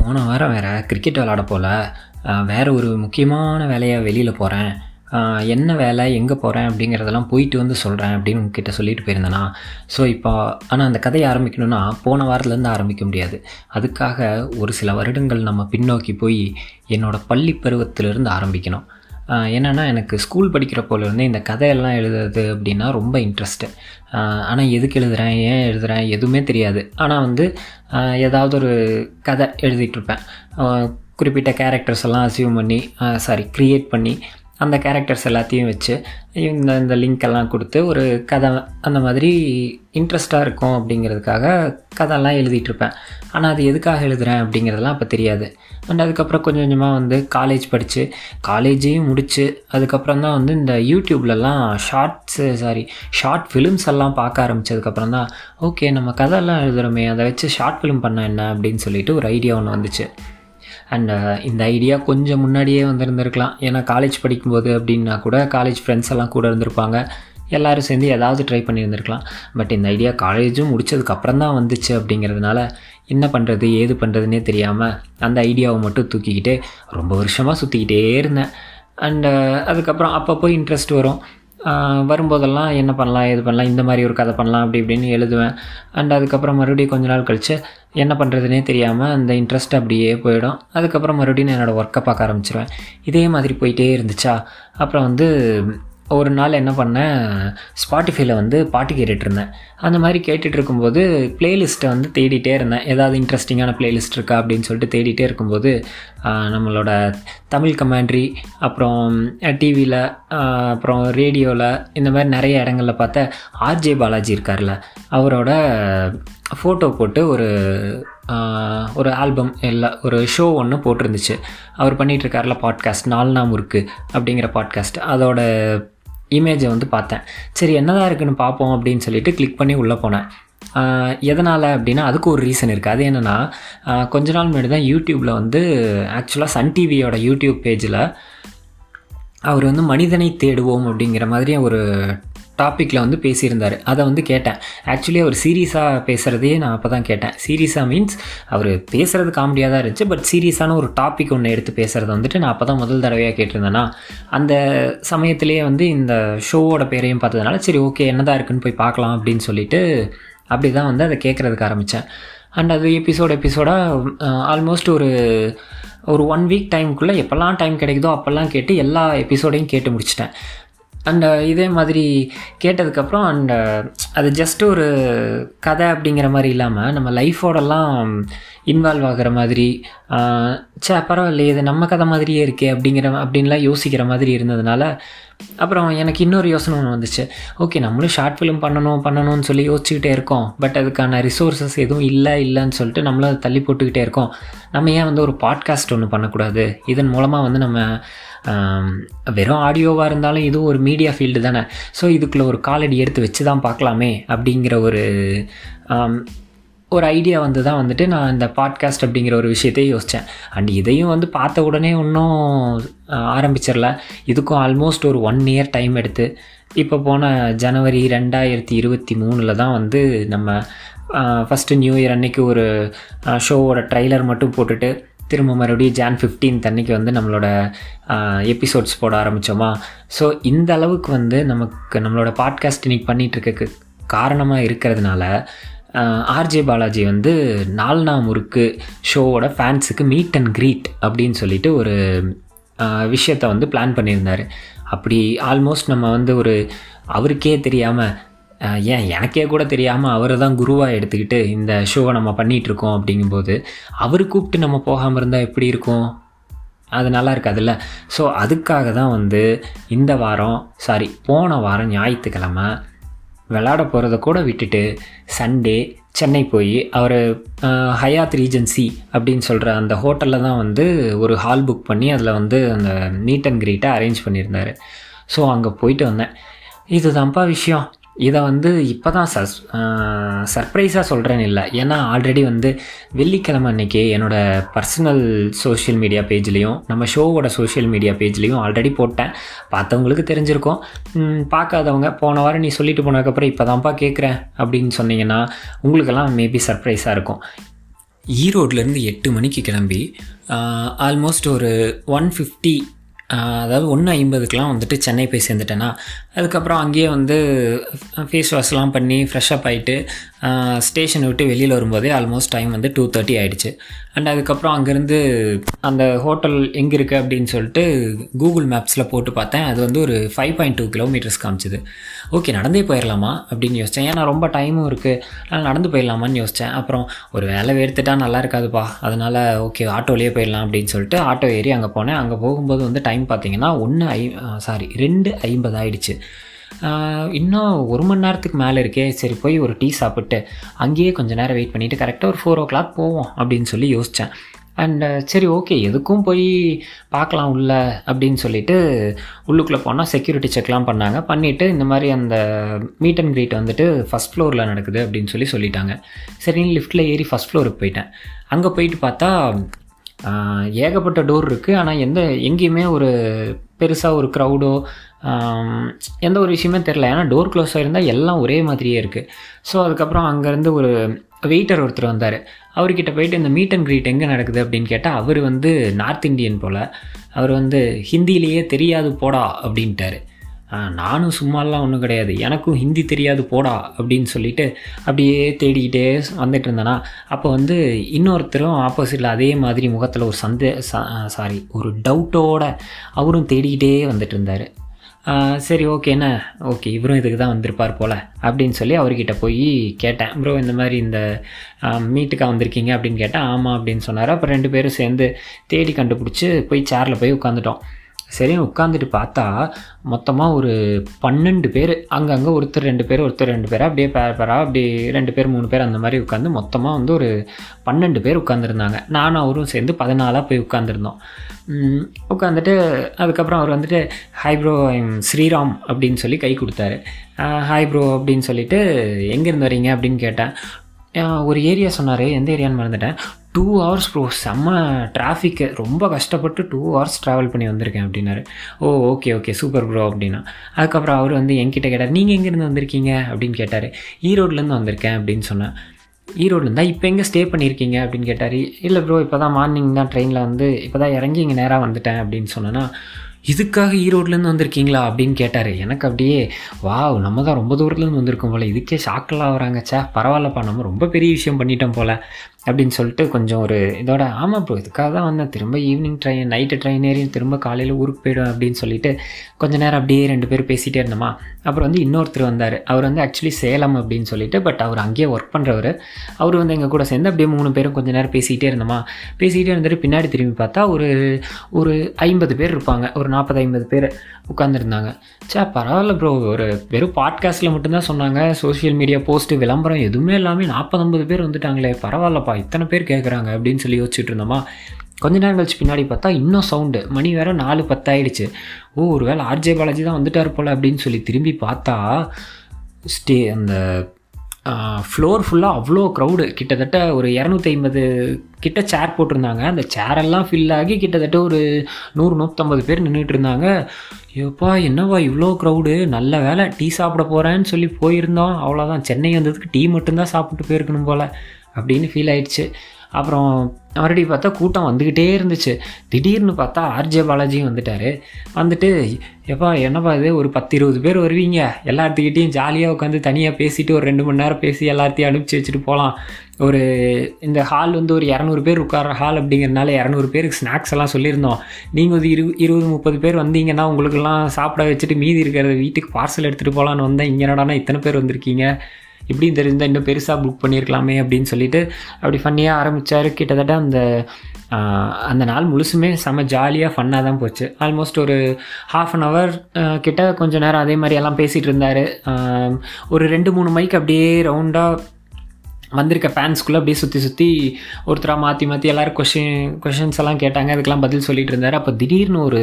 போன வாரம் வேறு கிரிக்கெட் விளாட போகல வேறு ஒரு முக்கியமான வேலையாக வெளியில் போகிறேன் என்ன வேலை எங்கே போகிறேன் அப்படிங்கிறதெல்லாம் போயிட்டு வந்து சொல்கிறேன் அப்படின்னு உங்ககிட்ட சொல்லிட்டு போயிருந்தேன்னா ஸோ இப்போ ஆனால் அந்த கதையை ஆரம்பிக்கணும்னா போன வாரத்துலேருந்து ஆரம்பிக்க முடியாது. அதுக்காக ஒரு சில வருடங்கள் நம்ம பின்னோக்கி போய் என்னோடய பள்ளி பருவத்திலிருந்து ஆரம்பிக்கணும். என்னென்னா எனக்கு ஸ்கூல் படிக்கிறப்போலேருந்து இந்த கதையெல்லாம் எழுதுறது அப்படின்னா ரொம்ப இன்ட்ரெஸ்ட்டு ஆனால் எதுக்கு எழுதுகிறேன் ஏன் எழுதுகிறேன் எதுவுமே தெரியாது. ஆனால் வந்து ஏதாவது ஒரு கதை எழுதிட்டுருப்பேன் குறிப்பிட்ட கேரக்டர்ஸ் எல்லாம் அசீவ் பண்ணி சாரி க்ரியேட் பண்ணி அந்த கேரக்டர்ஸ் எல்லாத்தையும் வச்சு இந்த இந்த லிங்க் எல்லாம் கொடுத்து ஒரு கதை அந்த மாதிரி இன்ட்ரெஸ்ட்டாக இருக்கும் அப்படிங்கிறதுக்காக கதைலாம் எழுதிட்டுருப்பேன். ஆனால் அது எதுக்காக எழுதுகிறேன் அப்படிங்கிறதெல்லாம் அப்போ தெரியாது. அண்ட் அதுக்கப்புறம் கொஞ்சம் கொஞ்சமாக வந்து காலேஜ் படித்து காலேஜையும் முடித்து அதுக்கப்புறம் தான் வந்து இந்த யூடியூப்லலாம் ஷார்ட்ஸு சாரி ஷார்ட் ஃபிலிம்ஸ் எல்லாம் பார்க்க ஆரம்பித்ததுக்கப்புறம் தான் ஓகே நம்ம கதையெல்லாம் எழுதுகிறோமே அதை வச்சு ஷார்ட் ஃபிலிம் பண்ண என்ன அப்படின்னு சொல்லிட்டு ஒரு ஐடியா ஒன்று வந்துச்சு. அண்ட் uh, இந்த ஐடியா கொஞ்சம் முன்னாடியே வந்திருந்துருக்கலாம். ஏன்னா காலேஜ் படிக்கும்போது அப்படின்னா கூட காலேஜ் ஃப்ரெண்ட்ஸ் எல்லாம் கூட இருந்திருப்பாங்க. எல்லோரும் சேர்ந்து ஏதாவது ட்ரை பண்ணியிருந்துருக்கலாம். பட் இந்த ஐடியா காலேஜும் முடித்ததுக்கப்புறம் தான் வந்துச்சு அப்படிங்கிறதுனால என்ன பண்ணுறது ஏது பண்ணுறதுனே தெரியாமல் அந்த ஐடியாவை மட்டும் தூக்கிக்கிட்டு ரொம்ப வருஷமாக சுற்றிக்கிட்டே இருந்தேன். அண்டு uh, அதுக்கப்புறம் அப்பப்போ இன்ட்ரெஸ்ட் வரும். வரும்போதெல்லாம் என்ன பண்ணலாம் எது பண்ணலாம் இந்த மாதிரி ஒரு கதை பண்ணலாம் அப்படி இப்படின்னு எழுதுவேன். அண்ட் அதுக்கப்புறம் மறுபடியும் கொஞ்ச நாள் கழித்து என்ன பண்ணுறதுனே தெரியாமல் அந்த இன்ட்ரெஸ்ட் அப்படியே போயிடும். அதுக்கப்புறம் மறுபடியும் என்னோடய ஒர்க்கை பார்க்க ஆரம்பிச்சிருவேன். இதே மாதிரி போயிட்டே இருந்துச்சா? அப்புறம் வந்து ஒரு நாள் என்ன பண்ணேன் ஸ்பாட்டிஃபைல வந்து பாட்டு கேட்டுட்டு இருந்தேன் அந்த மாதிரி கேட்டுட்டு இருக்கும்போது பிளேலிஸ்ட்டை வந்து தேடிட்டே இருந்தேன். ஏதாவது இன்ட்ரெஸ்டிங்கான பிளேலிஸ்ட் இருக்கா அப்படின்னு சொல்லிட்டு தேடிட்டே இருக்கும்போது நம்மளோட தமிழ் கமெண்ட்ரி அப்புறம் டிவியில் அப்புறம் ரேடியோவில் இந்த மாதிரி நிறைய இடங்களில் பார்த்த ஆர்ஜே பாலாஜி இருக்கார்ல அவரோட ஃபோட்டோ போட்டு ஒரு ஒரு ஆல்பம் இல்லை ஒரு ஷோ ஒன்று போட்டிருந்துச்சு. அவர் பண்ணிகிட்ருக்கார்ல பாட்காஸ்ட் நாலு முறுக்கு இருக்கு அப்படிங்கிற பாட்காஸ்ட் அதோட இமேஜை வந்து பார்த்தேன். சரி என்னதான் இருக்குன்னு பார்ப்போம் அப்படின்னு சொல்லிட்டு கிளிக் பண்ணி உள்ளே போனேன். எதனால் அப்படின்னா அதுக்கு ஒரு ரீசன் இருக்குது அது என்னென்னா கொஞ்ச நாள் முன்னாடி தான் யூடியூப்பில் வந்து ஆக்சுவலாக சன் டிவியோட யூடியூப் பேஜில் அவர் வந்து மனிதனை தேடுவோம் அப்படிங்கிற மாதிரி ஒரு டாப்பிக்கில் வந்து பேசியிருந்தார். அதை வந்து கேட்டேன். ஆக்சுவலி அவர் சீரியஸாக பேசுகிறதையே நான் அப்போ தான் கேட்டேன் சீரியஸாக மீன்ஸ் அவர் பேசுகிறது காமெடியாக தான் இருந்துச்சு பட் சீரியஸான ஒரு டாபிக் ஒன்று எடுத்து பேசுகிறத வந்துட்டு நான் அப்போ தான் முதல் தடவையாக கேட்டிருந்தேன்னா அந்த சமயத்திலேயே வந்து இந்த ஷோவோட பேரையும் பார்த்ததுனால சரி ஓகே என்னதான் இருக்குன்னு போய் பார்க்கலாம் அப்படின்னு சொல்லிட்டு அப்படி தான் வந்து அதை கேட்குறதுக்கு ஆரம்பித்தேன் அண்ட் அது எபிசோட் எபிசோடாக ஆல்மோஸ்ட் ஒரு ஒரு ஒன் வீக் டைமுக்குள்ளே எப்போல்லாம் டைம் கிடைக்குதோ அப்போல்லாம் கேட்டு எல்லா எபிசோடையும் கேட்டு முடிச்சிட்டேன். அண்ட் இதே மாதிரி கேட்டதுக்கப்புறம் அண்ட் அது ஜஸ்ட் ஒரு கதை அப்படிங்கிற மாதிரி இல்லாமல் நம்ம லைஃபோடலாம் இன்வால்வ் ஆகிற மாதிரி சே பரவாயில்லையே இது நம்ம கதை மாதிரியே இருக்கே அப்படிங்கிற அப்படின்லாம் யோசிக்கிற மாதிரி இருந்ததுனால அப்புறம் எனக்கு இன்னொரு யோசனை ஒன்று வந்துச்சு. ஓகே நம்மளும் ஷார்ட் ஃபிலிம் பண்ணணும் பண்ணணும்னு சொல்லி யோசிச்சுக்கிட்டே இருக்கோம். பட் அதுக்கான ரிசோர்ஸஸ் எதுவும் இல்லை இல்லைன்னு சொல்லிட்டு நம்மளும் அதை தள்ளி போட்டுக்கிட்டே இருக்கோம். நம்ம ஏன் வந்து ஒரு பாட்காஸ்ட் ஒன்று பண்ணக்கூடாது? இதன் மூலமாக வந்து நம்ம வெறும் ஆடியோவாக இருந்தாலும் இதுவும் ஒரு மீடியா ஃபீல்டு தானே. ஸோ இதுக்குள்ளே ஒரு காலடி எடுத்து வச்சு தான் பார்க்கலாமே அப்படிங்கிற ஒரு ஒரு ஐடியா வந்து தான் வந்துட்டு நான் இந்த பாட்காஸ்ட் அப்படிங்கிற ஒரு விஷயத்தை யோசித்தேன் அண்ட் இதையும் வந்து பார்த்த உடனே இன்னும் ஆரம்பிச்சிடல இதுக்கும் ஆல்மோஸ்ட் ஒரு ஒன் இயர் டைம் எடுத்து இப்போ போன ஜனவரி ரெண்டாயிரத்தி இருபத்தி மூணில் தான் வந்து நம்ம ஃபஸ்ட்டு நியூ இயர் அன்னைக்கு ஒரு ஷோவோட ட்ரைலர் மட்டும் போட்டுட்டு திரும்ப மறுபடியும் ஜான் ஃபிஃப்டீன்த் அன்னைக்கு வந்து நம்மளோட எபிசோட்ஸ் போட ஆரம்பித்தோமா ஸோ இந்த அளவுக்கு வந்து நமக்கு நம்மளோட பாட்காஸ்ட் இன்னைக்கு பண்ணிகிட்ருக்க காரணமாக இருக்கிறதுனால ஆர்ஜே பாலாஜி வந்து நால்னா முறுக்கு ஷோவோட ஃபேன்ஸுக்கு மீட் அண்ட் க்ரீட் அப்படின்னு சொல்லிட்டு ஒரு விஷயத்த வந்து பிளான் பண்ணியிருந்தார். அப்படி ஆல்மோஸ்ட் நம்ம வந்து ஒரு அவருக்கே தெரியாமல் ஏன் எனக்கே கூட தெரியாமல் அவரை தான் குருவாக எடுத்துக்கிட்டு இந்த ஷோவை நம்ம பண்ணிகிட்ருக்கோம் அப்படிங்கும்போது அவர் கூப்பிட்டு நம்ம போகாமல் இருந்தால் எப்படி இருக்கும்? அது நல்லா இருக்காதுல்ல? ஸோ அதுக்காக தான் வந்து இந்த வாரம் சாரி போன வாரம் ஞாயிற்றுக்கிழமை விளாட போகிறத கூட விட்டுட்டு சண்டே சென்னை போய் அவர் ஹயாத் ரீஜன்சி அப்படின்னு சொல்கிற அந்த ஹோட்டலில் தான் வந்து ஒரு ஹால் புக் பண்ணி அதில் வந்து அந்த நீட் அண்ட் க்ரீட்டை அரேஞ்ச் பண்ணியிருந்தார். ஸோ அங்கே போயிட்டு வந்தேன். இதுதான்ப்பா விஷயம். இதை வந்து இப்போ தான் சஸ் சர்ப்ரைஸாக சொல்கிறேன்னு இல்லை. ஏன்னா ஆல்ரெடி வந்து வெள்ளிக்கிழமை அன்றைக்கி என்னோடய பர்சனல் சோஷியல் மீடியா பேஜ்லேயும் நம்ம ஷோவோட சோஷியல் மீடியா பேஜ்லேயும் ஆல்ரெடி போட்டேன். பார்த்தவங்களுக்கு தெரிஞ்சிருக்கும். பார்க்காதவங்க போன வாரம் நீ சொல்லிட்டு போனதுக்கப்புறம் இப்போ தான்ப்பா கேட்குறேன் அப்படின்னு சொன்னீங்கன்னா உங்களுக்கெல்லாம் மேபி சர்ப்ரைஸாக இருக்கும். ஈரோட்லேருந்து எட்டு மணிக்கு கிளம்பி ஆல்மோஸ்ட் ஒரு ஒன் ஃபிஃப்டி அதாவது ஒன்று ஐம்பதுக்கெலாம் வந்துட்டு சென்னை போய் சேர்ந்துட்டேன்னா அதுக்கப்புறம் அங்கேயே வந்து ஃபேஸ் வாஷ்லாம் பண்ணி ஃப்ரெஷ்அப் ஆகிட்டு ஸ்டேஷனை விட்டு வெளியில் வரும்போதே ஆல்மோஸ்ட் டைம் வந்து டூ தேர்ட்டி ஆகிடுச்சு அண்ட் அதுக்கப்புறம் அங்கேருந்து அந்த ஹோட்டல் எங்கே இருக்குது அப்படின்னு சொல்லிட்டு கூகுள் மேப்ஸில் போட்டு பார்த்தேன். அது வந்து ஒரு ஃபைவ் பாயிண்ட் டூ கிலோமீட்டர்ஸ் காமிச்சிது. ஓகே நடந்தே போயிடலாமா அப்படின்னு யோசித்தேன் ஏன்னா ரொம்ப டைமும் இருக்குது அதனால் நடந்து போயிடலாமான்னு யோசித்தேன் அப்புறம் ஒரு வேலை எடுத்துட்டா நல்லா இருக்காதுப்பா. அதனால் ஓகே ஆட்டோலேயே போயிடலாம் அப்படின்னு சொல்லிட்டு ஆட்டோ ஏறி அங்கே போனேன். அங்கே போகும்போது வந்து டைம் பார்த்தீங்கன்னா ஒன்று ஐ சாரி ரெண்டு ஐம்பது ஆயிடுச்சு. இன்னும் ஒரு மணி நேரத்துக்கு மேலே இருக்கே. சரி போய் ஒரு டீ சாப்பிட்டு அங்கேயே கொஞ்சம் நேரம் வெயிட் பண்ணிவிட்டு கரெக்டாக ஒரு ஃபோர் ஓ கிளாக் போவோம் அப்படின்னு சொல்லி யோசித்தேன் அண்ட் சரி ஓகே எதுக்கும் போய் பார்க்கலாம் உள்ள அப்படின்னு சொல்லிட்டு உள்ளுக்குள்ளே போனால் செக்யூரிட்டி செக்லாம் பண்ணாங்க. பண்ணிவிட்டு இந்த மாதிரி அந்த மீட் அண்ட் க்ரீட் வந்துட்டு ஃபஸ்ட் ஃப்ளோரில் நடக்குது அப்படின்னு சொல்லி சொல்லிட்டாங்க. சரின்னு லிஃப்ட்டில் ஏறி ஃபஸ்ட் ஃப்ளோருக்கு போயிட்டேன். அங்கே போயிட்டு பார்த்தா ஏகப்பட்ட டோர் இருக்குது ஆனால் எந்த எங்கேயுமே ஒரு பெருசாக ஒரு க்ரௌடோ எந்த ஒரு விஷயமே தெரில ஏன்னா டோர் க்ளோஸ் ஆகிருந்தால் எல்லாம் ஒரே மாதிரியே இருக்குது ஸோ அதுக்கப்புறம் அங்கேருந்து ஒரு வெயிட்டர் ஒருத்தர் வந்தார். அவர்கிட்ட போயிட்டு இந்த மீட் அண்ட் க்ரீட் எங்கே நடக்குது அப்படின்னு கேட்டால் அவர் வந்து நார்த் இந்தியன் போல். அவர் வந்து ஹிந்திலேயே தெரியாது போடா அப்படின்ட்டாரு. நானும் சும்மாலாம் ஒன்றும் கிடையாது. எனக்கும் ஹிந்தி தெரியாது போடா அப்படின்னு சொல்லிட்டு அப்படியே தேடிக்கிட்டே வந்துட்டு இருந்தேன்னா அப்போ வந்து இன்னொருத்தரும் ஆப்போசிட்டில் அதே மாதிரி முகத்தில் ஒரு சந்தே சாரி ஒரு டவுட்டோட அவரும் தேடிக்கிட்டே வந்துட்டு இருந்தார். சரி ஓகே என்ன? ஓகே இவரும் இதுக்கு தான் வந்திருப்பார் போல் அப்படின்னு சொல்லி அவர்கிட்ட போய் கேட்டேன். ப்ரோ இந்த மாதிரி இந்த மீட்டுக்காக வந்திருக்கீங்க அப்படின்னு கேட்டேன். ஆமாம் அப்படின்னு சொன்னார். அப்புறம் ரெண்டு பேரும் சேர்ந்து தேடி கண்டுபிடிச்சி போய் சேரில் போய் உட்காந்துட்டோம் சரி உட்காந்துட்டு பார்த்தா மொத்தமாக ஒரு பன்னெண்டு பேர். அங்கங்கே ஒருத்தர் ரெண்டு பேர் ஒருத்தர் ரெண்டு பேர். அப்படியே பேர் பேராக அப்படி ரெண்டு பேர் மூணு பேர் அந்த மாதிரி உட்காந்து மொத்தமாக வந்து ஒரு பன்னெண்டு பேர் உட்காந்துருந்தாங்க நானும் அவரும் சேர்ந்து பதினாலாக போய் உட்காந்துருந்தோம் உட்காந்துட்டு அதுக்கப்புறம் அவர் வந்துட்டு ஹாய் ப்ரோ ஐம் ஸ்ரீராம் அப்படின்னு சொல்லி கை கொடுத்தாரு. ஹாய் ப்ரோ அப்படின்னு சொல்லிட்டு எங்கேருந்து வரீங்க? அப்படின்னு கேட்டேன். ஒரு ஏரியா சொன்னார். எந்த ஏரியான்னு மறந்துட்டேன். டூ ஹவர்ஸ் ப்ரோ செம்ம டிராஃபிக்கு ரொம்ப கஷ்டப்பட்டு டூ ஹவர்ஸ் ட்ராவல் பண்ணி வந்திருக்கேன் அப்படின்னாரு. Oh okay okay super bro அப்படின்னா. அதுக்கப்புறம் அவர் வந்து என்கிட்ட கேட்டார் நீங்கள் எங்கேருந்து வந்திருக்கீங்க? அப்படின்னு கேட்டார். ஈரோட்லேருந்து வந்திருக்கேன் அப்படின்னு சொன்னேன் ஈரோட்லேருந்தா இப்போ எங்கே ஸ்டே பண்ணியிருக்கீங்க அப்படின்னு கேட்டார். இல்லை ப்ரோ இப்போ தான் மார்னிங் தான் ட்ரெயினில் வந்து இப்போ தான் இறங்கி இங்கே நேராக வந்துட்டேன் அப்படின்னு சொன்னேன்னா இதுக்காக ஈரோட்லேருந்து வந்திருக்கீங்களா அப்படின்னு கேட்டார். எனக்கு அப்படியே வா நம்ம தான் ரொம்ப தூரத்துலேருந்து வந்திருக்கோம் போல். இதுக்கே ஷாக்கெல்லாம் வராங்க சே பரவாயில்லப்பா நம்ம ரொம்ப பெரிய விஷயம் பண்ணிட்டோம் போல். அப்படின்னு சொல்லிட்டு கொஞ்சம் ஒரு இதோட ஆமாம் ப்ரோ இதுக்காக தான் வந்தேன். திரும்ப ஈவினிங் ட்ரெயின் நைட்டு ட்ரெயின் ஏறி திரும்ப காலையில் ஊருக்கு போயிடும் அப்படின்னு சொல்லிட்டு கொஞ்ச நேரம் அப்படியே ரெண்டு பேரும் பேசிகிட்டே இருந்தோமா? அப்புறம் வந்து இன்னொருத்தர் வந்தார். அவர் வந்து ஆக்சுவலி சேலம் அப்படின்னு சொல்லிட்டு பட் அவர் அங்கேயே ஒர்க் பண்ணுறவர் அவர் வந்து எங்கள் கூட சேர்ந்து அப்படியே மூணு பேரும் கொஞ்ச நேரம் பேசிகிட்டே இருந்தோமா? பேசிக்கிட்டே இருந்துட்டு பின்னாடி திரும்பி பார்த்தா ஒரு ஒரு ஐம்பது பேர் இருப்பாங்க. ஒரு நாற்பது ஐம்பது பேர் உட்காந்துருந்தாங்க சே பரவாயில்ல ப்ரோ ஒரு வெறும் பாட்காஸ்ட்டில் மட்டும்தான் சொன்னாங்க. சோஷியல் மீடியா போஸ்ட்டு விளம்பரம் எதுவுமே இல்லாமல் நாற்பது ஐம்பது பேர் வந்துட்டாங்களே. பரவாயில்ல என்னப்பா இத்தனை பேர் கேட்குறாங்க அப்படின்னு சொல்லி யோசிச்சுட்டு இருந்தோமா? கொஞ்ச நேரம் கழிச்சு பின்னாடி பார்த்தா இன்னும் சவுண்டு மணி வேறு நாலு பத்தாயிடுச்சு. ஓ ஒரு வேளை ஆர்ஜே பாலாஜி தான் வந்துட்டார் போல் அப்படின்னு சொல்லி திரும்பி பார்த்தா ஸ்டே அந்த ஃப்ளோர் ஃபுல்லாக அவ்வளோ க்ரௌடு கிட்டத்தட்ட ஒரு இரநூத்தி ஐம்பது கிட்ட சேர் போட்டிருந்தாங்க. அந்த சேரெல்லாம் ஃபில் ஆகி கிட்டத்தட்ட ஒரு நூறு நூற்றம்பது பேர் நின்றுட்டு இருந்தாங்க. ஐயோப்பா என்னவா இவ்வளோ க்ரௌடு நல்ல வேலை டீ சாப்பிட போகிறேன்னு சொல்லி போயிருந்தோம். அவ்வளோதான் சென்னை வந்ததுக்கு டீ மட்டும்தான் சாப்பிட்டு போயிருக்கணும் போல். அப்படின்னு ஃபீல் ஆயிடுச்சு. அப்புறம் மறுபடியும் பார்த்தா கூட்டம் வந்துக்கிட்டே இருந்துச்சு. திடீர்னு பார்த்தா ஆர்ஜே பாலாஜியும் வந்துட்டார். வந்துட்டு எப்பா என்னப்பா இது? ஒரு பத்து இருபது பேர் வருவீங்க. எல்லாத்துக்கிட்டேயும் ஜாலியாக உட்காந்து தனியாக பேசிட்டு ஒரு ரெண்டு மணி நேரம் பேசி எல்லாத்தையும் அனுப்பிச்சி வச்சுட்டு போகலாம் ஒரு இந்த ஹால் வந்து ஒரு இரநூறு பேர் உட்கார ஹால் அப்படிங்கிறனால இரநூறு பேருக்கு ஸ்நாக்ஸ் எல்லாம் சொல்லியிருந்தோம். நீங்கள் ஒரு இரு இருபது முப்பது பேர் வந்தீங்கன்னா உங்களுக்கெல்லாம் சாப்பிட வச்சுட்டு மீதி இருக்கிறத வீட்டுக்கு பார்சல் எடுத்துகிட்டு போகலான்னு வந்தேன். இங்கே என்னடானா இத்தனை பேர் வந்திருக்கீங்க. இப்படி தெரிஞ்சால் இன்னும் பெருசாக புக் பண்ணியிருக்கலாமே அப்படின்னு சொல்லிட்டு அப்படி ஃபன்னியாக ஆரம்பித்தார் கிட்டத்தட்ட அந்த அந்த நாள் முழுசுமே செம்ம ஜாலியாக ஃபன்னாக தான் போச்சு. ஆல்மோஸ்ட் ஒரு ஹாஃப் அன் ஹவர் கிட்ட கொஞ்சம் நேரம் அதே மாதிரி எல்லாம் பேசிகிட்டு இருந்தார். ஒரு ரெண்டு மூணு மைக் அப்படியே ரவுண்டாக வந்திருக்க ஃபேன்ஸ்குள்ளே அப்படியே சுற்றி சுற்றி ஒருத்தராக மாற்றி மாற்றி எல்லோரும் கொஷின் கொஷின்ஸ் எல்லாம் கேட்டாங்க. அதுக்கெல்லாம் பதில் சொல்லிட்டு இருந்தார். அப்போ திடீர்னு ஒரு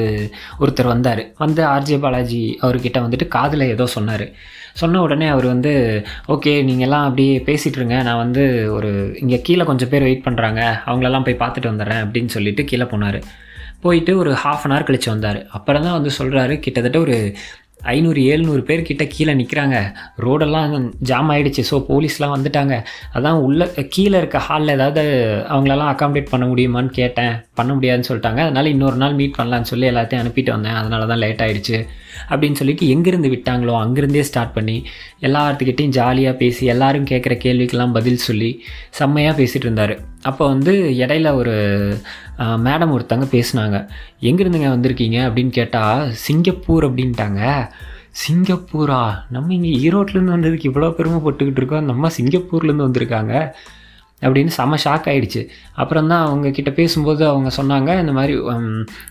ஒருத்தர் வந்தார். வந்து ஆர்ஜே பாலாஜி அவர்கிட்ட வந்துட்டு காதில் ஏதோ சொன்னார். சொன்ன உடனே அவர் வந்து ஓகே நீங்கள்லாம் அப்படியே பேசிகிட்டு இருங்க நான் வந்து ஒரு இங்கே கீழே கொஞ்சம் பேர் வெயிட் பண்ணுறாங்க அவங்களெல்லாம் போய் பார்த்துட்டு வந்துடுறேன் அப்படின்னு சொல்லிட்டு கீழே போனார். போயிட்டு ஒரு ஹாஃப் அன் ஹவர் கழித்து வந்தார். அப்புறம் தான் வந்து சொல்கிறாரு கிட்டத்தட்ட ஒரு ஐநூறு ஏழ்நூறு பேர் கிட்டே கீழே நிற்கிறாங்க ரோடெல்லாம் ஜாம் ஆகிடுச்சு ஸோ போலீஸ்லாம் வந்துட்டாங்க. அதான் உள்ள கீழே இருக்க ஹாலில் ஏதாவது அவங்களெல்லாம் அக்காமடேட் பண்ண முடியுமான்னு கேட்டேன். பண்ண முடியாதுன்னு சொல்லிட்டாங்க. அதனால் இன்னொரு நாள் மீட் பண்ணலான்னு சொல்லி எல்லாத்தையும் அனுப்பிட்டு வந்தேன். அதனால தான் லேட் ஆகிடுச்சு அப்படின்னு சொல்லிட்டு எங்கேருந்து விட்டாங்களோ அங்கேருந்தே ஸ்டார்ட் பண்ணி எல்லாத்துக்கிட்டையும் ஜாலியாக பேசி எல்லாரும் கேட்குற கேள்விக்கெல்லாம் பதில் சொல்லி செம்மையாக பேசிகிட்டு இருந்தார். அப்போ வந்து இடையில ஒரு மேடம் ஒருத்தங்க பேசுனாங்க. எங்கேருந்துங்க வந்திருக்கீங்க? அப்படின்னு கேட்டால் சிங்கப்பூர் அப்படின்ட்டாங்க. சிங்கப்பூரா? நம்ம இங்கே ஈரோட்லேருந்து வந்ததுக்கு இவ்வளோ பெருமைப்பட்டுக்கிட்டு இருக்கோம். நம்ம சிங்கப்பூர்லேருந்து வந்திருக்காங்க. அப்படின்னு செம ஷாக் ஆகிடுச்சு அப்புறம் தான் அவங்க கிட்ட பேசும்போது அவங்க சொன்னாங்க இந்த மாதிரி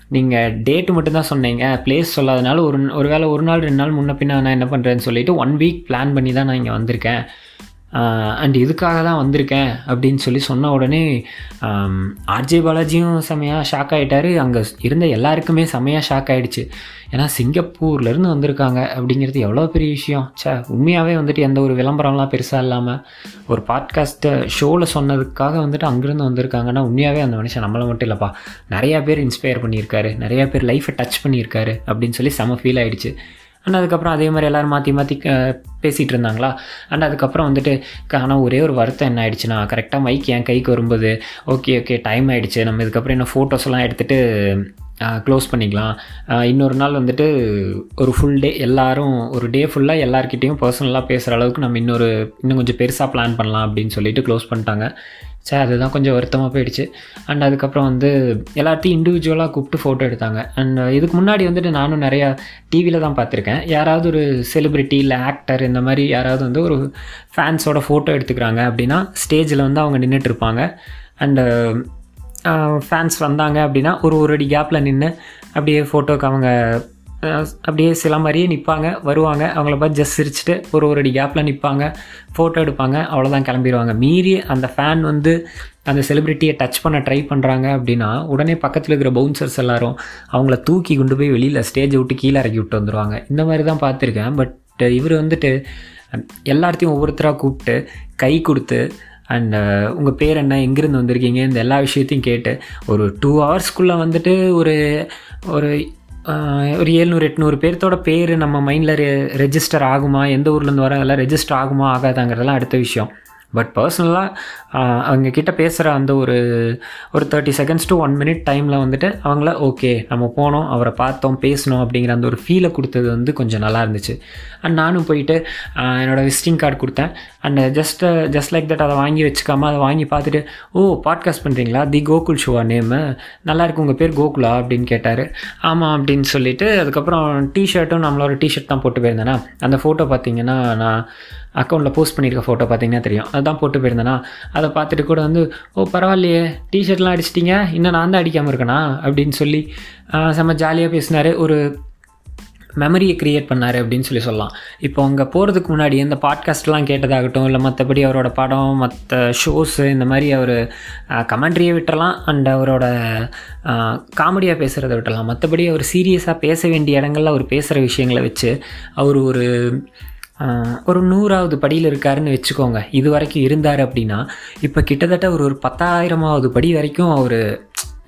நீங்கள் டேட்டு மட்டும்தான் சொன்னீங்க. பிளேஸ் சொல்லாதனால ஒரு ஒரு வேளை ஒரு நாள் ரெண்டு நாள் முன்ன பின்ன நான் என்ன பண்ணுறேன்னு சொல்லிட்டு ஒன் வீக் பிளான் பண்ணி தான் நான் இங்கே வந்திருக்கேன். அண்ட் இதுக்காக தான் வந்திருக்கேன் அப்படின்னு சொல்லி சொன்ன உடனே ஆர்ஜே பாலாஜியும் செம்மையாக ஷாக் ஆகிட்டாரு அங்கே இருந்த எல்லாருக்குமே செம்மையாக ஷாக் ஆகிடுச்சு ஏன்னா சிங்கப்பூர்லேருந்து வந்திருக்காங்க அப்படிங்கிறது எவ்வளோ பெரிய விஷயம். சே உண்மையாகவே வந்துட்டு எந்த ஒரு விளம்பரம்லாம் பெருசாக இல்லாமல் ஒரு பாட்காஸ்ட்டை ஷோவில் சொன்னதுக்காக வந்துட்டு அங்கேருந்து வந்திருக்காங்கன்னா உண்மையாகவே அந்த மனுஷன் நம்மளை மட்டும் இல்லைப்பா. நிறையா பேர் இன்ஸ்பயர் பண்ணியிருக்காரு. நிறையா பேர் லைஃப்பை டச் பண்ணியிருக்காரு அப்படின்னு சொல்லி செம ஃபீல் ஆகிடுச்சு அண்ட் அதுக்கப்புறம் அதே மாதிரி எல்லோரும் மாற்றி மாற்றி பேசிகிட்டு இருந்தாங்களா அண்ட் அதுக்கப்புறம் வந்துட்டு ஆனால் ஒரே ஒரு வருத்தம் என்ன ஆயிடுச்சுன்னா கரெக்டாக மைக் என் கைக்கு வரும்போது ஓகே ஓகே டைம் ஆகிடுச்சு நம்ம இதுக்கப்புறம் என்ன ஃபோட்டோஸ்லாம் எடுத்துகிட்டு க்ளோஸ் பண்ணிக்கலாம். இன்னொரு நாள் வந்துட்டு ஒரு ஃபுல் டே எல்லோரும் ஒரு டே ஃபுல்லாக எல்லாருக்கிட்டேயும் பர்சனலாக பேசுகிற அளவுக்கு நம்ம இன்னொரு இன்னும் கொஞ்சம் பெருசாக பிளான் பண்ணலாம் அப்படின்னு சொல்லிட்டு க்ளோஸ் பண்ணிட்டாங்க. சரி அதுதான் கொஞ்சம் வருத்தமாக போயிடுச்சு. அண்ட் அதுக்கப்புறம் வந்து எல்லாத்தையும் இண்டிவிஜுவலாக கூப்பிட்டு ஃபோட்டோ எடுத்தாங்க. அண்ட் இதுக்கு முன்னாடி வந்துட்டு நானும் நிறையா டிவியில் தான் பார்த்துருக்கேன். யாராவது ஒரு செலிப்ரிட்டி இல்லை ஆக்டர் இந்த மாதிரி யாராவது வந்து ஒரு ஃபேன்ஸோட ஃபோட்டோ எடுத்துக்கிறாங்க அப்படின்னா ஸ்டேஜில் வந்து அவங்க நின்றுட்டு இருப்பாங்க. அண்டு ஃபேன்ஸ் வந்தாங்க அப்படின்னா ஒரு ஒரு அடி கேப்பில் நின்று அப்படியே ஃபோட்டோக்கு அவங்க அப்படியே சில மாதிரியே நிற்பாங்க வருவாங்க. அவங்கள பார்த்து ஜஸ்ட் சிரிச்சுட்டு ஒரு ஒரு அடி கேப்பில் நிற்பாங்க ஃபோட்டோ எடுப்பாங்க அவ்வளோதான் கிளம்பிடுவாங்க மீறி அந்த ஃபேன் வந்து அந்த செலிப்ரிட்டியை டச் பண்ண ட்ரை பண்ணுறாங்க அப்படின்னா உடனே பக்கத்தில் இருக்கிற பவுன்சர்ஸ் எல்லாரும் அவங்கள தூக்கி கொண்டு போய் வெளியில் ஸ்டேஜை விட்டு கீழே இறக்கி விட்டு வந்துடுவாங்க இந்த மாதிரி தான் பார்த்துருக்கேன். பட் இவர் வந்துட்டு எல்லாத்தையும் ஒவ்வொருத்தராக கூப்பிட்டு கை கொடுத்து அண்ட் uh, உங்கள் பேர் என்ன? எங்கேருந்து வந்திருக்கீங்க? இந்த எல்லா விஷயத்தையும் கேட்டு ஒரு டூ ஹவர்ஸ்க்குள்ளே வந்துட்டு ஒரு ஒரு ஒரு ஏழ்நூறு எட்நூறு பேர்த்தோட பேர் நம்ம மைண்டில் ரெ ரெஜிஸ்டர் ஆகுமா? எந்த ஊர்லேருந்து வர அதெல்லாம் ரெஜிஸ்டர் ஆகுமா? ஆகாதாங்கிறதெல்லாம் அடுத்த விஷயம். பட் பர்சனலாக அவங்க கிட்ட பேசுகிற அந்த ஒரு ஒரு thirty seconds to one minute டைமில் வந்துட்டு அவங்கள ஓகே நம்ம போனோம் அவரை பார்த்தோம் பேசணும் அப்படிங்கிற அந்த ஒரு ஃபீலை கொடுத்தது வந்து கொஞ்சம் நல்லா இருந்துச்சு. அண்ட் நானும் போயிட்டு என்னோடய விசிட்டிங் கார்டு கொடுத்தேன். And just just like that அதை வாங்கி வச்சுக்காம அதை வாங்கி பார்த்துட்டு ஓ பாட்காஸ்ட் பண்ணுறீங்களா தி கோகுல் ஷோவா நேமு நல்லாயிருக்கு உங்கள் பேர் கோகுலா? அப்படின்னு கேட்டார். ஆமாம் அப்படின்னு சொல்லிட்டு அதுக்கப்புறம் டிஷர்ட்டும் நம்மளோட டிஷர்ட் தான் போட்டு போயிருந்தேன்னா அந்த ஃபோட்டோ பார்த்தீங்கன்னா நான் அக்கௌண்ட்டில் போஸ்ட் பண்ணியிருக்க ஃபோட்டோ பார்த்தீங்கன்னா தெரியும். அதுதான் போட்டு போயிருந்தேனா. அதை பார்த்துட்டு கூட வந்து ஓ பரவாயில்லையே. டிஷர்ட்லாம் அடிச்சிட்டிங்க. இன்னும் நான் தான் அடிக்காமல் இருக்கேனா? அப்படின்னு சொல்லி செம்ம ஜாலியாக பேசினார். ஒரு மெமரியை க்ரியேட் பண்ணார் அப்படின்னு சொல்லி சொல்லலாம். இப்போ அங்கே போகிறதுக்கு முன்னாடி இந்த பாட்காஸ்ட்லாம் கேட்டதாகட்டும் இல்லை மற்றபடி அவரோட படம் மற்ற ஷோஸு இந்த மாதிரி அவர் கமெண்ட்ரியை விட்டுறலாம். அண்ட் அவரோட காமெடியாக பேசுகிறத விட்டுறலாம். மற்றபடி அவர் சீரியஸாக பேச வேண்டிய இடங்களில் அவர் பேசுகிற விஷயங்களை வச்சு அவர் ஒரு ஒரு நூறாவது படியில் இருக்காருன்னு வச்சுக்கோங்க. இது வரைக்கும் இருந்தார் அப்படின்னா இப்போ கிட்டத்தட்ட ஒரு ஒரு பத்தாயிரமாவது படி வரைக்கும் அவர்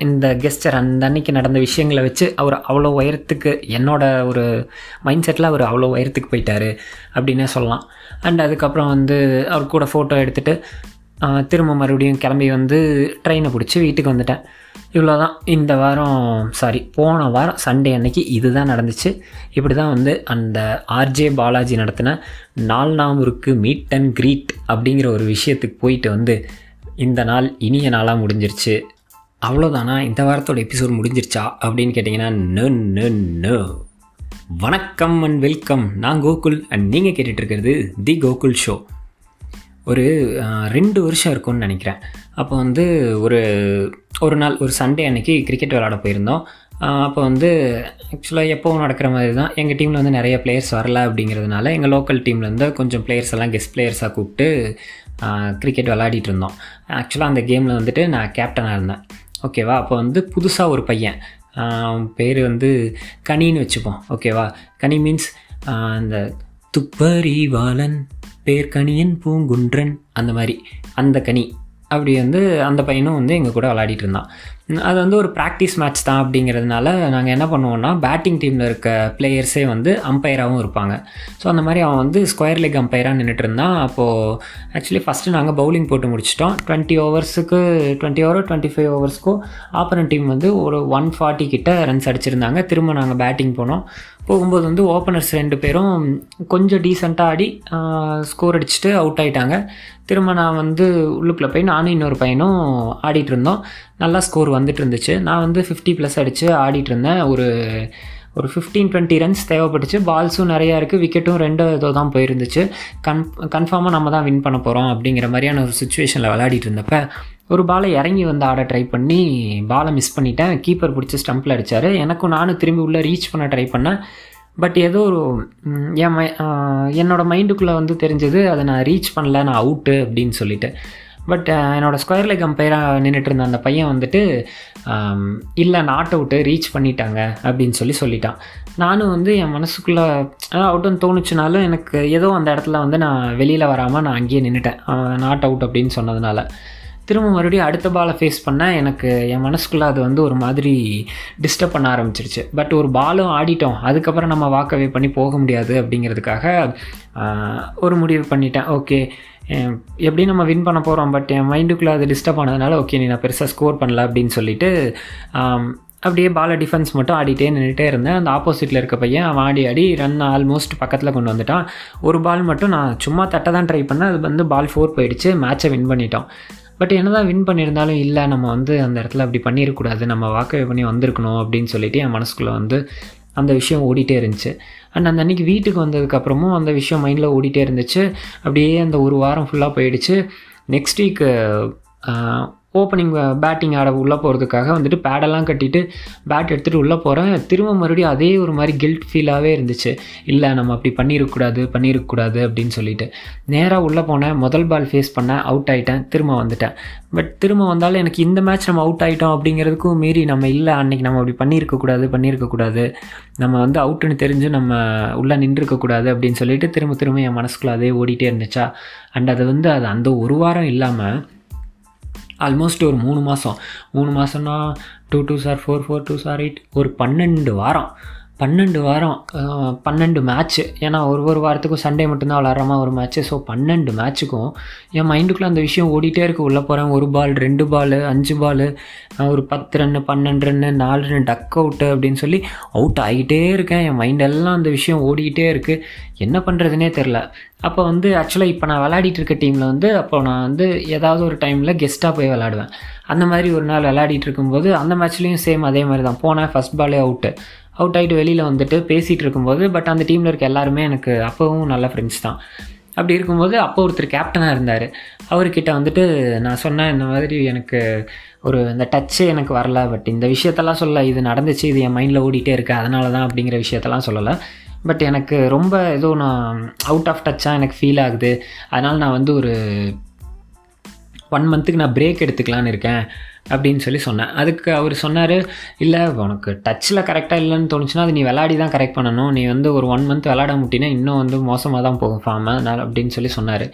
இந்த கெஸ்டர் அந்த அன்னைக்கு நடந்த விஷயங்களை வச்சு அவர் அவ்வளோ உயரத்துக்கு என்னோட ஒரு மைண்ட் செட்டில் அவர் அவ்வளோ உயரத்துக்கு போயிட்டார் அப்படின்னே சொல்லலாம். அண்ட் அதுக்கப்புறம் வந்து அவர் கூட ஃபோட்டோ எடுத்துகிட்டு திரும்ப மறுபடியும் கிளம்பி வந்து ட்ரெயினை பிடிச்சி வீட்டுக்கு வந்துட்டேன். இவ்வளோ தான் இந்த வாரம் சாரி போன வாரம் சண்டே அன்னைக்கு இதுதான் நடந்துச்சு. இப்படி தான் வந்து அந்த ஆர்ஜே பாலாஜி நடத்தின நாள் நாமூருக்கு மீட் அண்ட் க்ரீட் அப்படிங்கிற ஒரு விஷயத்துக்கு போயிட்டு வந்து இந்த நாள் இனிய நாளாக முடிஞ்சிருச்சு. அவ்வளோதானா இந்த வாரத்தோட எபிசோட் முடிஞ்சிருச்சா? அப்படின்னு கேட்டிங்கன்னா நோ நோ நோ வணக்கம் அண்ட் வெல்கம் நான் கோகுல் அண்ட் நீங்கள் கேட்டுட்ருக்கிறது தி கோகுல் ஷோ ஒரு ரெண்டு வருஷம் இருக்கும்னு நினைக்கிறேன். அப்போ வந்து ஒரு ஒரு நாள் ஒரு சண்டே அன்றைக்கி கிரிக்கெட் விளாட போயிருந்தோம். அப்போ வந்து ஆக்சுவலாக எப்போவும் நடக்கிற மாதிரி தான் எங்கள் டீமில் வந்து நிறைய பிளேயர்ஸ் வரல அப்படிங்கிறதுனால எங்கள் லோக்கல் டீம்லேருந்து கொஞ்சம் பிளேயர்ஸ் எல்லாம் கெஸ்ட் பிளேயர்ஸாக கூப்பிட்டு கிரிக்கெட் விளாடிட்டு இருந்தோம். ஆக்சுவலாக அந்த கேமில் வந்துட்டு நான் கேப்டனாக இருந்தேன். ஓகேவா அப்போ வந்து புதுசாக ஒரு பையன். பேர் வந்து கனின்னு வச்சுப்போம். ஓகேவா கனி மீன்ஸ் அந்த துப்பறிவாளன் பேர் கனியன் பூங்குன்றன் அந்த மாதிரி. அந்த கனி. அப்படி வந்து அந்த பையனும் வந்து எங்கள் கூட விளையாடிட்டு இருந்தான். அது வந்து ஒரு ப்ராக்டிஸ் மேட்ச் தான் அப்படிங்கிறதுனால நாங்கள் என்ன பண்ணுவோம்னா பேட்டிங் டீமில் இருக்க பிளேயர்ஸே வந்து அம்பையராகவும் இருப்பாங்க. ஸோ அந்த மாதிரி அவன் வந்து ஸ்கொயர் லெக் அம்பையராக நின்றுட்டு இருந்தான். அப்போது ஆக்சுவலி ஃபஸ்ட்டு நாங்கள் பவுலிங் போட்டு முடிச்சிட்டோம். டுவெண்ட்டி ஓவர்ஸுக்கு டுவெண்ட்டி ஓவர் டுவெண்ட்டி ஃபைவ் ஓவர்ஸ்க்கும் ஆப்பரன் டீம் வந்து ஒரு ஒன் ஃபார்ட்டி கிட்ட ரன்ஸ் அடிச்சிருந்தாங்க. திரும்ப நாங்கள் பேட்டிங் போனோம். போகும்போது வந்து ஓப்பனர்ஸ் ரெண்டு பேரும் கொஞ்சம் டீசெண்டாக ஆடி ஸ்கோர் அடிச்சுட்டு அவுட் ஆகிட்டாங்க திரும்ப நான் வந்து உள்ளுக்குள்ளே போய் நானும் இன்னொரு பையனும் ஆடிட்டு இருந்தோம். நல்லா ஸ்கோர் வந்துட்டு இருந்துச்சு. நான் வந்து ஃபிஃப்டி ப்ளஸ் அடித்து ஆடிட்டு இருந்தேன். ஒரு ஒரு ஃபிஃப்டீன் டுவெண்ட்டி ரன்ஸ் தேவைப்பட்டுச்சு. பால்ஸும் நிறையா இருக்குது விக்கெட்டும் ரெண்டு இதோ தான் போயிருந்துச்சு. கன் கன்ஃபார்மாக நம்ம தான் வின் பண்ண போகிறோம் அப்படிங்கிற மாதிரியான ஒரு சுச்சுவேஷனில் விளையாடிட்டு இருந்தப்போ ஒரு பாலை இறங்கி வந்து ஆட ட்ரை பண்ணி பாலை மிஸ் பண்ணிட்டேன். கீப்பர் பிடிச்சி ஸ்டம்பில் அடித்தார் எனக்கும் நானும் திரும்பி உள்ளே ரீச் பண்ண ட்ரை பண்ணேன். பட் ஏதோ ஒரு என் மை என்னோடய மைண்டுக்குள்ளே வந்து தெரிஞ்சது அதை நான் ரீச் பண்ணல நான் அவுட்டு அப்படின்னு சொல்லிட்டு. பட் என்னோடய ஸ்கொயர் லெக் அம்பையராக நின்றுட்டு இருந்த அந்த பையன் வந்துட்டு இல்லை நாட் அவுட்டு ரீச் பண்ணிட்டாங்க அப்படின்னு சொல்லி சொல்லிட்டான். நானும் வந்து என் மனசுக்குள்ளே அவுட்டுன்னு தோணுச்சுனாலும் எனக்கு ஏதோ அந்த இடத்துல வந்து நான் வெளியில் வராமல் நான் அங்கேயே நின்றுட்டேன் நாட் அவுட் அப்படின்னு சொன்னதுனால. திரும்ப மறுபடியும் அடுத்த பாலை ஃபேஸ் பண்ணால் எனக்கு என் மனசுக்குள்ளே அது வந்து ஒரு மாதிரி டிஸ்டர்ப் பண்ண ஆரம்பிச்சிருச்சு. பட் ஒரு பாலும் ஆடிட்டோம். அதுக்கப்புறம் நம்ம வாக்கவே பண்ணி போக முடியாது அப்படிங்கிறதுக்காக ஒரு முடிவு பண்ணிட்டேன். ஓகே எப்படி நம்ம வின் பண்ண போகிறோம் பட் என் மைண்டுக்குள்ளே அது டிஸ்டர்ப் ஆனதுனால ஓகே நீ நான் பெருசாக ஸ்கோர் பண்ணல அப்படின்னு சொல்லிட்டு அப்படியே பாலை டிஃபென்ஸ் மட்டும் ஆடிட்டே நின்றுட்டே இருந்தேன். அந்த ஆப்போசிட்டில் இருக்க பையன் அவன் ஆடி ஆடி ரன் ஆல்மோஸ்ட் பக்கத்தில் கொண்டு வந்துட்டான். ஒரு பால் மட்டும் நான் சும்மா தட்ட தான் ட்ரை பண்ணேன். அது வந்து பால் ஃபோர் போயிடுச்சு. மேட்சை வின் பண்ணிட்டோம். பட் என்ன தான் வின் பண்ணியிருந்தாலும் இல்லை நம்ம வந்து அந்த இடத்துல அப்படி பண்ணிடக்கூடாது நம்ம வாக்கவே பண்ணி வந்திருக்கணும் அப்படின்னு சொல்லிட்டு என் மனசுக்குள்ளே வந்து அந்த விஷயம் ஓடிட்டே இருந்துச்சு. அண்ட் அந்த அன்றைக்கி வீட்டுக்கு வந்ததுக்கப்புறமும் அந்த விஷயம் மைண்டில் ஓடிட்டே இருந்துச்சு. அப்படியே அந்த ஒரு வாரம் ஃபுல்லாக போயிடுச்சு. Next week opening batting uh, ஆட உள்ளே போகிறதுக்காக வந்துட்டு பேடெல்லாம் கட்டிட்டு பேட் எடுத்துகிட்டு உள்ளே போகிறேன் திரும்ப மறுபடியும் அதே ஒரு மாதிரி கில்ட் ஃபீலாகவே இருந்துச்சு. இல்லை நம்ம அப்படி பண்ணியிருக்கக்கூடாது பண்ணியிருக்கக்கூடாது அப்படின்னு சொல்லிட்டு. நேராக உள்ளே போனேன். முதல் பால் ஃபேஸ் பண்ணேன். அவுட் ஆகிட்டேன் திரும்ப வந்துட்டேன். பட் திரும்ப வந்தாலும் எனக்கு இந்த மேட்ச் நம்ம அவுட் ஆகிட்டோம் அப்படிங்கிறதுக்கும் மீறி நம்ம இல்லை அன்றைக்கி நம்ம அப்படி பண்ணியிருக்கக்கூடாது பண்ணியிருக்கக்கூடாது நம்ம வந்து அவுட்டுன்னு தெரிஞ்சு நம்ம உள்ளே நின்றுருக்கக்கூடாது அப்படின்னு சொல்லிட்டு திரும்ப திரும்ப என் மனசுக்குள்ளே அதே ஓடிட்டே இருந்துச்சா? அண்ட் அது வந்து அது அந்த ஒரு வாரம் இல்லாமல் ஆல்மோஸ்ட் ஒரு மூணு மாதம் மூணு மாதம்னா two two sir four four two sir eight ஒரு பன்னெண்டு வாரம். பன்னெண்டு வாரம் பன்னெண்டு மேட்ச்சு ஏன்னா ஒரு ஒரு வாரத்துக்கும் சண்டே மட்டும்தான் விளாட்றமா ஒரு மேட்ச்சு ஸோ பன்னெண்டு மேட்ச்சுக்கும் என் மைண்டுக்குள்ளே அந்த விஷயம் ஓடிட்டே இருக்குது உள்ளே போகிறேன் ஒரு பால் ரெண்டு பால் அஞ்சு பால் ஒரு பத்து ரன்னு பன்னெண்டு ரன்னு நாலு ரன் டக் அவுட்டு அப்படின்னு சொல்லி அவுட் ஆகிட்டே இருக்கேன். என் மைண்டெல்லாம் அந்த விஷயம் ஓடிக்கிட்டே இருக்குது என்ன பண்ணுறதுனே தெரில அப்போ வந்து ஆக்சுவலாக இப்போ நான் விளையாடிட்டு இருக்க டீமில் வந்து அப்போ நான் வந்து ஏதாவது ஒரு டைமில் கெஸ்ட்டாக போய் விளாடுவேன் அந்த மாதிரி ஒரு நாள் விளையாடிட்டு இருக்கும்போது அந்த மேட்ச்லேயும் சேம் அதே மாதிரி தான் போனேன் ஃபஸ்ட் பாலே அவுட்டு அவுட் ஆகிட்டு வெளியில் வந்துட்டு பேசிகிட்டு இருக்கும்போது பட் அந்த டீமில் இருக்க எல்லாருமே எனக்கு அப்போவும் நல்ல ஃப்ரெண்ட்ஸ் தான். அப்படி இருக்கும்போது அப்போ ஒருத்தர் கேப்டனாக இருந்தார். அவர்கிட்ட வந்துட்டு நான் சொன்னேன் இந்த மாதிரி எனக்கு ஒரு இந்த டச்சே எனக்கு வரல பட் இந்த விஷயத்தெல்லாம் சொல்ல இது நடந்துச்சு இது என் மைண்டில் ஓடிட்டே இருக்கு அதனால தான் அப்படிங்கிற விஷயத்தெல்லாம் சொல்லலை. பட் எனக்கு ரொம்ப ஏதோ நான் அவுட் ஆஃப் டச்சாக எனக்கு ஃபீல் ஆகுது. அதனால் நான் வந்து ஒரு ஒன் மந்த்துக்கு நான் பிரேக் எடுத்துக்கலான்னு இருக்கேன். அப்படின்னு சொல்லி சொன்னேன். அதுக்கு அவர் சொன்னார் இல்லை உனக்கு டச்சில் கரெக்டாக இல்லைன்னு தோணுச்சுன்னா அது நீ விளாடி தான் கரெக்ட் பண்ணணும். நீ வந்து ஒரு ஒன் மந்த் விளாட முட்டினா இன்னும் வந்து மோசமாக தான் போகும் ஃபார்மை அதனால் அப்படின்னு சொல்லி சொன்னார்.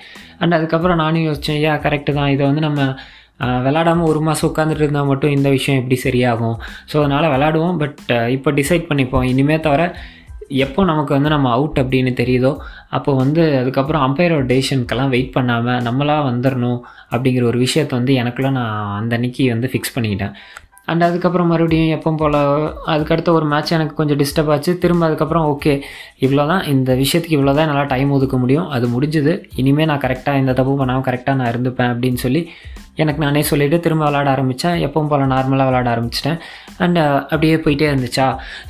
அண்ட் அதுக்கப்புறம் நானும் யோசித்தேன் ஏன் கரெக்டு தான்? இதை வந்து நம்ம விளாடாமல் ஒரு மாதம் உட்காந்துட்டு இருந்தால் மட்டும் இந்த விஷயம் எப்படி சரியாகும்? ஸோ அதனால் விளாடுவோம் பட் இப்போ டிசைட் பண்ணிப்போம். இனிமேல் தவிர எப்போ நமக்கு வந்து நம்ம அவுட் அப்படின்னு தெரியுதோ அப்போ வந்து அதுக்கப்புறம் அம்பையரோட டெசிஷனுக்கெல்லாம் வெயிட் பண்ணாமல் நம்மளாக வந்துடணும் அப்படிங்கிற ஒரு விஷயத்த வந்து எனக்குள்ளே நான் அந்த அன்னைக்கு வந்து ஃபிக்ஸ் பண்ணிக்கிட்டேன். அண்ட் அதுக்கப்புறம் மறுபடியும் எப்போ போல் அதுக்கடுத்த ஒரு மேட்ச் எனக்கு கொஞ்சம் டிஸ்டர்ப் ஆச்சு. திரும்ப அதுக்கப்புறம் ஓகே இவ்வளோ தான் இந்த விஷயத்துக்கு இவ்வளோ தான் நல்லா டைம் ஒதுக்க முடியும். அது முடிஞ்சது. இனிமேல் நான் கரெக்டாக இந்த தப்பு பண்ணாமல் கரெக்டாக நான் இருந்துப்பேன் அப்படின்னு சொல்லி எனக்கு நானே சொல்லிவிட்டு திரும்ப விளாட ஆரம்பித்தேன் எப்பவும் போல் நார்மலாக விளாட ஆரம்பிச்சிட்டேன். அண்ட் அப்படியே போயிட்டே இருந்துச்சா?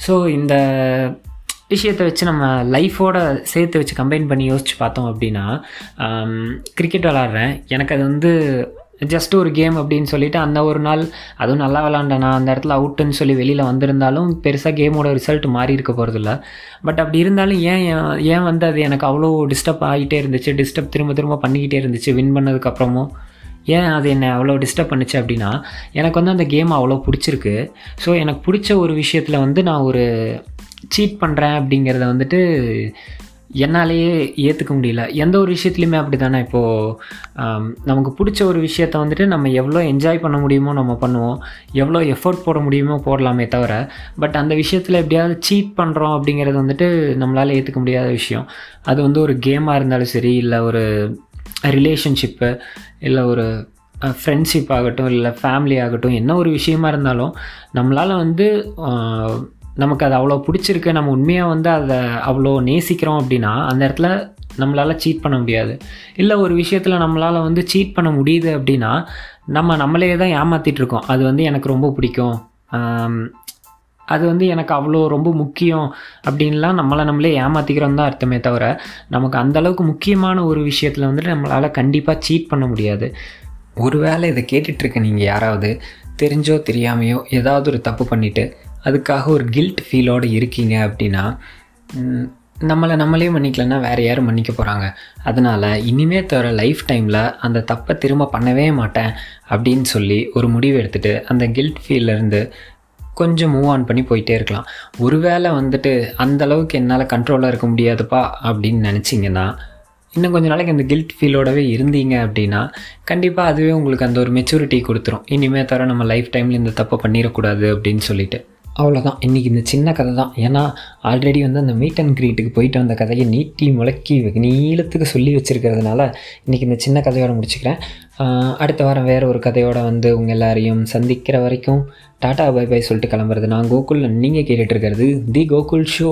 ஸோ இந்த விஷயத்தை வச்சு நம்ம லைஃபோட சேர்த்து வச்சு கம்பைன் பண்ணி யோசிச்சு பார்த்தோம் அப்படின்னா கிரிக்கெட் விளாட்றேன். எனக்கு அது வந்து ஜஸ்ட் ஒரு கேம் அப்படின்னு சொல்லிட்டு அந்த ஒரு நாள் அதுவும் நல்லா விளாண்டனா. அந்த இடத்துல அவுட்டுன்னு சொல்லி வெளியில் வந்திருந்தாலும் பெருசாக கேமோட ரிசல்ட் மாறி இருக்க போகிறதில்ல பட் அப்படி இருந்தாலும் ஏன் ஏன் வந்து அது எனக்கு அவ்வளோ டிஸ்டர்ப் ஆகிட்டே இருந்துச்சு? டிஸ்டர்ப் திரும்ப திரும்ப பண்ணிக்கிட்டே இருந்துச்சு வின் பண்ணதுக்கப்புறமும் ஏன் அது என்னை அவ்வளோ டிஸ்டர்ப் பண்ணுச்சு அப்படின்னா எனக்கு வந்து அந்த கேம் அவ்வளோ பிடிச்சிருக்கு. ஸோ எனக்கு பிடிச்ச ஒரு விஷயத்தில் வந்து நான் ஒரு சீட் பண்ணுறேன் அப்படிங்கிறத வந்துட்டு என்னாலேயே ஏற்றுக்க முடியல. எந்த ஒரு விஷயத்துலையுமே அப்படி தானே இப்போது நமக்கு பிடிச்ச ஒரு விஷயத்த வந்துட்டு நம்ம எவ்வளோ என்ஜாய் பண்ண முடியுமோ நம்ம பண்ணுவோம். எவ்வளோ எஃபோர்ட் போட முடியுமோ போடலாமே தவிர பட் அந்த விஷயத்தில் எப்படியாவது சீட் பண்ணுறோம் அப்படிங்கிறது வந்துட்டு நம்மளால் ஏற்றுக்க முடியாத விஷயம். அது வந்து ஒரு கேமாக இருந்தாலும் சரி இல்லை ஒரு ரிலேஷன்ஷிப்பு இல்லை ஒரு ஃப்ரெண்ட்ஷிப் ஆகட்டும் இல்லை ஃபேமிலி ஆகட்டும் என்ன ஒரு விஷயமா இருந்தாலும் நம்மளால் வந்து நமக்கு அது அவ்வளோ பிடிச்சிருக்கு நம்ம உண்மையாக வந்து அதை அவ்வளோ நேசிக்கிறோம் அப்படின்னா அந்த இடத்துல நம்மளால் சீட் பண்ண முடியாது. இல்லை ஒரு விஷயத்தில் நம்மளால் வந்து சீட் பண்ண முடியுது அப்படின்னா நம்ம நம்மளே தான் ஏமாற்றிட்டுருக்கோம் அது வந்து எனக்கு ரொம்ப பிடிக்கும். அது வந்து எனக்கு அவ்வளோ ரொம்ப முக்கியம் அப்படின்லாம் நம்மளை நம்மளே ஏமாற்றிக்கிறோம் தான் அர்த்தமே தவிர நமக்கு அந்தளவுக்கு முக்கியமான ஒரு விஷயத்தில் வந்துட்டு நம்மளால் கண்டிப்பாக சீட் பண்ண முடியாது. ஒருவேளை இதை கேட்டுட்ருக்க நீங்கள் யாராவது தெரிஞ்சோ தெரியாமையோ ஏதாவது ஒரு தப்பு பண்ணிவிட்டு அதுக்காக ஒரு கில்ட் ஃபீலோடு இருக்கீங்க அப்படின்னா நம்மளை நம்மளே மன்னிக்கலன்னா வேறு யாரும் மன்னிக்க போகிறாங்க அதனால் இனிமே தவிர லைஃப் டைமில் அந்த தப்பை திரும்ப பண்ணவே மாட்டேன் அப்படின்னு சொல்லி ஒரு முடிவு எடுத்துகிட்டு அந்த கில்ட் ஃபீல்லேருந்து கொஞ்சம் மூவ் ஆன் பண்ணி போயிட்டே இருக்கலாம். ஒருவேளை வந்துட்டு அந்த அளவுக்கு என்னால் கண்ட்ரோலாக இருக்க முடியாதுப்பா அப்படின்னு நினச்சிங்கன்னா இன்னும் கொஞ்ச நாளைக்கு அந்த கில்ட் ஃபீலோடவே இருந்தீங்க அப்படின்னா கண்டிப்பாக அதுவே உங்களுக்கு அந்த ஒரு மெச்சூரிட்டி கொடுத்துரும். இனிமேல் தவிர நம்ம லைஃப் டைமில் இந்த தப்பை பண்ணிடக்கூடாது அப்படின்னு சொல்லிட்டு. அவ்வளோதான் இன்றைக்கி இந்த சின்ன கதை தான் ஏன்னா ஆல்ரெடி வந்து அந்த மீட் அண்ட் கிரீட்டுக்கு போயிட்டு வந்த கதையை நீட்டி முளக்கி நீளத்துக்கு சொல்லி வச்சுருக்கிறதுனால இன்றைக்கி இந்த சின்ன கதையோடு முடிச்சுக்கிறேன். அடுத்த வாரம் வேறு ஒரு கதையோடு வந்து உங்கள் எல்லாரையும் சந்திக்கிற வரைக்கும் டாட்டா பை பை சொல்லிட்டு கிளம்புறது நான் கோகுல் நீங்கள் கேட்டுட்ருக்கிறது தி கோகுல் ஷோ.